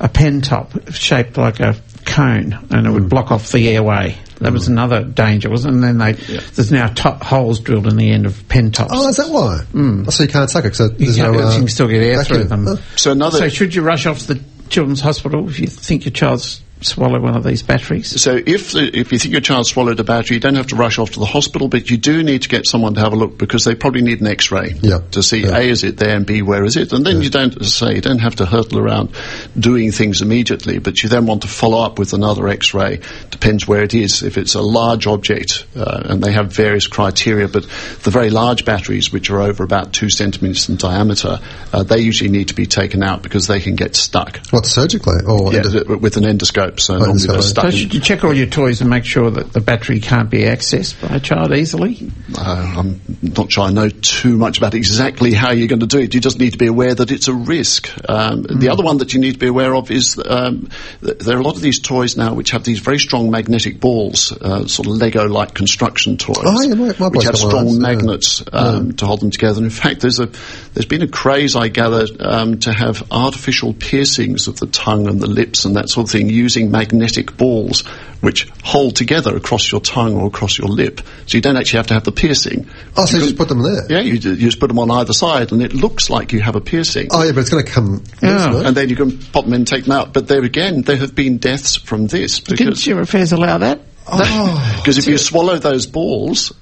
a pen top shaped like a cone, and it would block off the airway. That was another danger, wasn't it? And then they, there's now to- holes drilled in the end of pen tops. Oh, is that why? Mm. So you can't suck it because you, there's can't- no. you uh, can still get air through them. Oh. So another. So should you rush off to the children's hospital if you think your child's swallowed one of these batteries? So if the, if you think your child swallowed a battery, you don't have to rush off to the hospital, but you do need to get someone to have a look because they probably need an X-ray Yeah. to see Yeah. A is it there and B where is it, and then you don't say you don't have to hurtle around doing things immediately, but you then want to follow up with another X-ray. Depends where it is. If it's a large object, uh, and they have various criteria, but the very large batteries, which are over about two centimeters in diameter, uh, they usually need to be taken out because they can get stuck. What surgically? Or Yeah, endo- with an endoscope, so normally they're stuck. So should you check all your toys and make sure that the battery can't be accessed by a child easily? Uh, I'm not sure I know too much about exactly how you're going to do it. You just need to be aware that it's a risk. Um, The other one that you need to be aware of is um, th- there are a lot of these toys now which have these very strong magnetic balls, uh, sort of Lego-like construction toys, Oh, yeah, my- my which boy's have got one of strong those, yeah. magnets um, to hold them together. And in fact, there's a there's been a craze, I gather, um, to have artificial piercings of the tongue and the lips and that sort of thing using magnetic balls which hold together across your tongue or across your lip. So you don't actually have to have the piercing. Oh, so you can- just put them there? Yeah, you, you just put them on either side and it looks like you have a piercing. Oh, yeah, but it's going to come. Yeah. loose. And then you can pop them in and take them out. But there again, there have been deaths from this Didn't your affairs allow that? Oh, because if you swallow those balls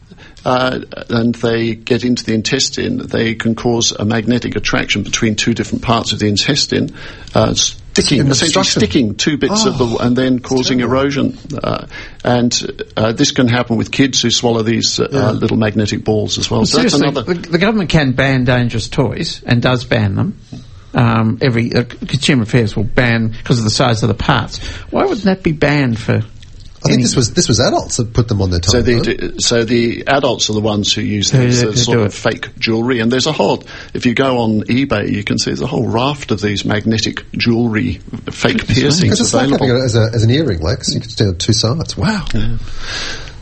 uh, and they get into the intestine, they can cause a magnetic attraction between two different parts of the intestine, uh, sticking, essentially sticking two bits of the, and then causing erosion. Uh, and uh, this can happen with kids who swallow these uh, uh, little magnetic balls as well. So that's another. the, the government can ban dangerous toys and does ban them. Um, every uh, Consumer Affairs will ban because of the size of the parts. Why wouldn't that be banned for? I think this was this was adults that put them on their tongue. So the, so the adults are the ones who use Who- these who uh, sort of it. fake jewellery, and there's a whole. If you go on eBay, you can see there's a whole raft of these magnetic jewellery, fake piercings Because it's like available. having it as, a, as an earring, Lex. You can stand on two sides. Wow.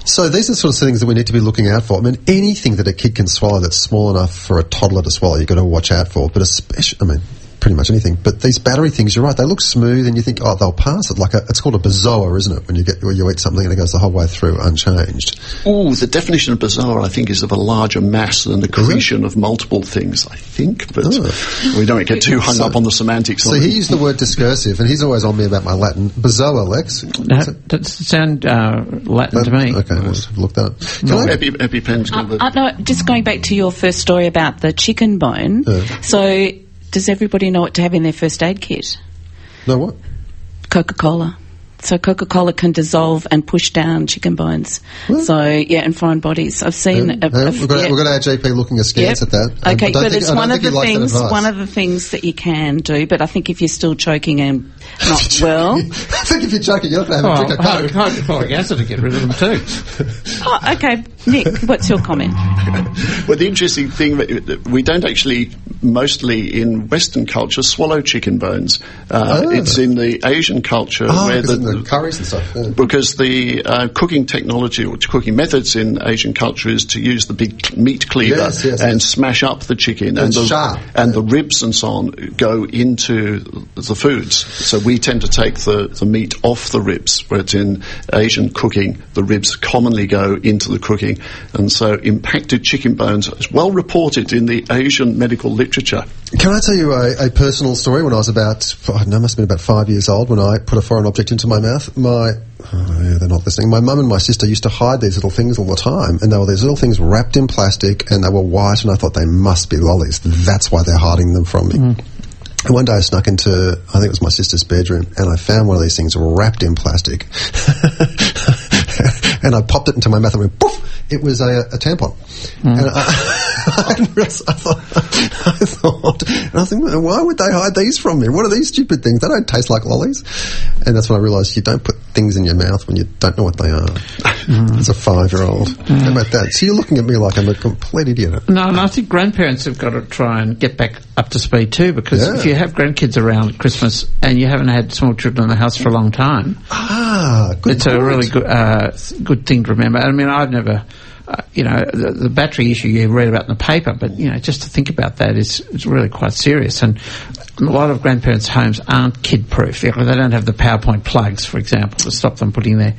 So these are the sort of things that we need to be looking out for. I mean, anything that a kid can swallow that's small enough for a toddler to swallow, you've got to watch out for. But especially, I mean, pretty much anything. But these battery things, you're right, they look smooth and you think, oh, they'll pass it. Like a, it's called a bezoar, isn't it? When you get, when you eat something and it goes the whole way through unchanged. Ooh, the definition of bezoar, I think, is of a larger mass than the accretion of multiple things. I think, but Oh. we don't get too hung So- up on the semantics. So he used the word discursive and he's always on me about my Latin. Bezoar, Lex. That doesn't sound uh, Latin to me. Okay, we'll just look that up. Can I, Epi, EpiPen's got the- Uh, no, just going back to your first story about the chicken bone. So, does everybody know what to have in their first aid kit? no, what? Coca Cola. So Coca Cola can dissolve and push down chicken bones. What? So yeah, and foreign bodies. I've seen. Yeah, a, a- we've, got, yeah. we've got our GP looking askance Yep. at that. Okay, but think- it's one of the things. One of the things that you can do. But I think if you're still choking and not well, I think if you're choking, you're not going to have a Oh, drink of hyd- Coke. hydrochloric acid to get rid of them too. oh, okay, Nick, what's your comment? Well, the interesting thing that that we don't actually, mostly in Western culture, swallow chicken bones. Uh, Oh. It's in the Asian culture Oh, where because the, the curries and stuff. yeah. because the uh, cooking technology or cooking methods in Asian culture is to use the big meat cleaver Yes, yes, and yes. smash up the chicken and the sharp. and the ribs and so on go into the foods. So we tend to take the, the meat off the ribs, whereas in Asian cooking the ribs commonly go into the cooking, and so impacted chicken bones is well reported in the Asian medical literature. Can I tell you a, a personal story? When I was about, oh, I don't know, must have been about five years old when I put a foreign object into my mouth. My, oh yeah, they're not listening. My mum and my sister used to hide these little things all the time, and they were these little things wrapped in plastic, and they were white, and I thought they must be lollies. That's why they're hiding them from me. Mm. And one day I snuck into, I think it was my sister's bedroom, and I found one of these things wrapped in plastic. and I popped it into my mouth and went poof! It was a, a tampon. And I, I, I thought, I thought, and I was thinking, why would they hide these from me? What are these stupid things? They don't taste like lollies. And that's when I realised you don't put things in your mouth when you don't know what they are. As a five-year-old. How about that? So you're looking at me like I'm a complete idiot. No, and I think grandparents have got to try and get back up to speed too, because Yeah. if you have grandkids around at Christmas and you haven't had small children in the house for a long time, Ah, good it's a really good uh, good thing to remember. I mean, I've never, uh, you know, the, the battery issue you read about in the paper, but you know, just to think about that is, is really quite serious. And a lot of grandparents' homes aren't kid-proof. They they don't have the PowerPoint plugs, for example, to stop them putting their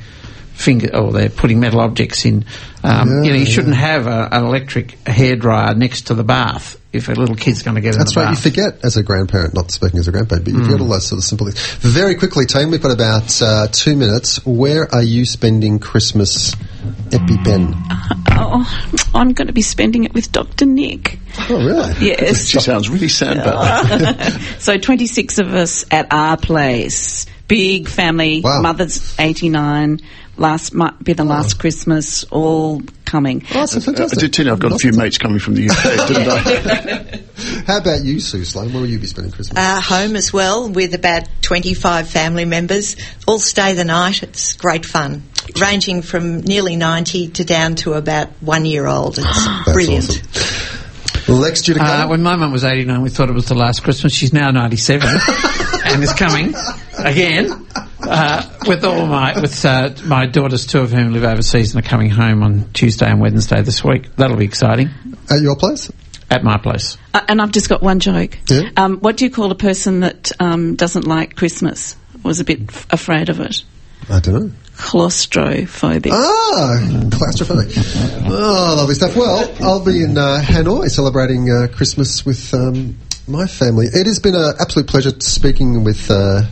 finger, or they're putting metal objects in. Um, Yeah, you know, you yeah. shouldn't have a, an electric hairdryer next to the bath if a little kid's going to get That's in the right. You forget as a grandparent, not speaking as a grandparent, but you Hmm. forget all those sort of simple things. Very quickly, team, we've got about uh, two minutes. Where are you spending Christmas, EpiPen? Oh, I'm going to be spending it with Dr. Nick. Oh, really? Yes. She sounds really sad about that. so 26 of us at our place. Big family. Wow. Mother's 89. Last might be the last Christmas. All coming. Oh, that's I did tell you I've got a few mates coming from the UK, didn't I? How about you, Sue Sloan? Where will you be spending Christmas? Uh, home as well with about 25 family members. All stay the night. It's great fun. Ranging from nearly 90 to down to about one year old. It's brilliant. awesome. Lex Uh, when my mum was 89, we thought it was the last Christmas. She's now 97 and is coming again uh, with all my with uh, my daughters, two of whom live overseas and are coming home on Tuesday and Wednesday this week. That'll be exciting At your place? at my place. Uh, and I've just got one joke. Yeah? Um, what do you call a person that um, doesn't like Christmas? Was a bit f- afraid of it. I don't know. Claustrophobic. Ah, claustrophobic. Oh, lovely stuff. Well, I'll be in uh, Hanoi celebrating uh, Christmas with um, my family. It has been an absolute pleasure speaking with uh,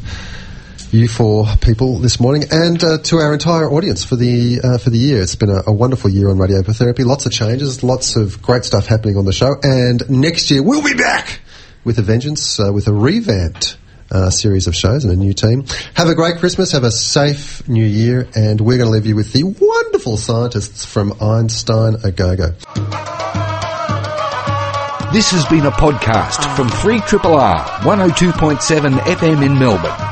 you four people this morning, and uh, to our entire audience for the uh, for the year. It's been a, a wonderful year on radiotherapy. Lots of changes, lots of great stuff happening on the show, and next year we'll be back with a vengeance, uh, with a revamped uh, series of shows and a new team. Have a great Christmas, have a safe new year, and we're going to leave you with the wonderful scientists from Einstein A Go Go. This has been a podcast from 3RRR 102.7 FM in Melbourne.